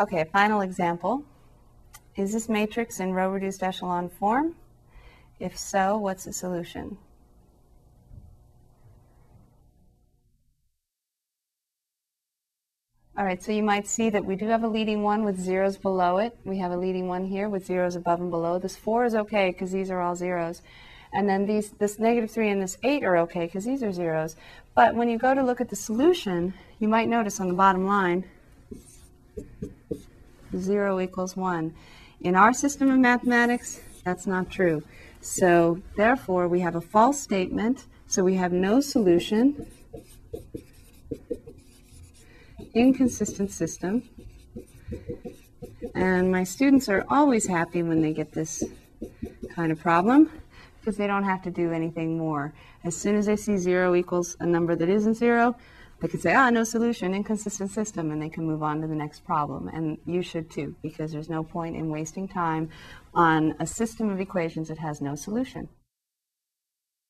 Okay, final example. Is this matrix in row reduced echelon form? If so, what's the solution? All right, so you might see that we do have a leading one with zeros below it. We have a leading one here with zeros above and below. This 4 is okay because these are all zeros. And then these, this negative 3 and this 8 are okay because these are zeros. But when you go to look at the solution, you might notice on the bottom line, 0 equals 1. In our system of mathematics, that's not true. So therefore, we have a false statement. So we have no solution inconsistent system. And my students are always happy when they get this kind of problem because they don't have to do anything more. As soon as they see zero equals a number that isn't zero, they can say, ah, no solution, inconsistent system, and they can move on to the next problem. And you should too, because there's no point in wasting time on a system of equations that has no solution.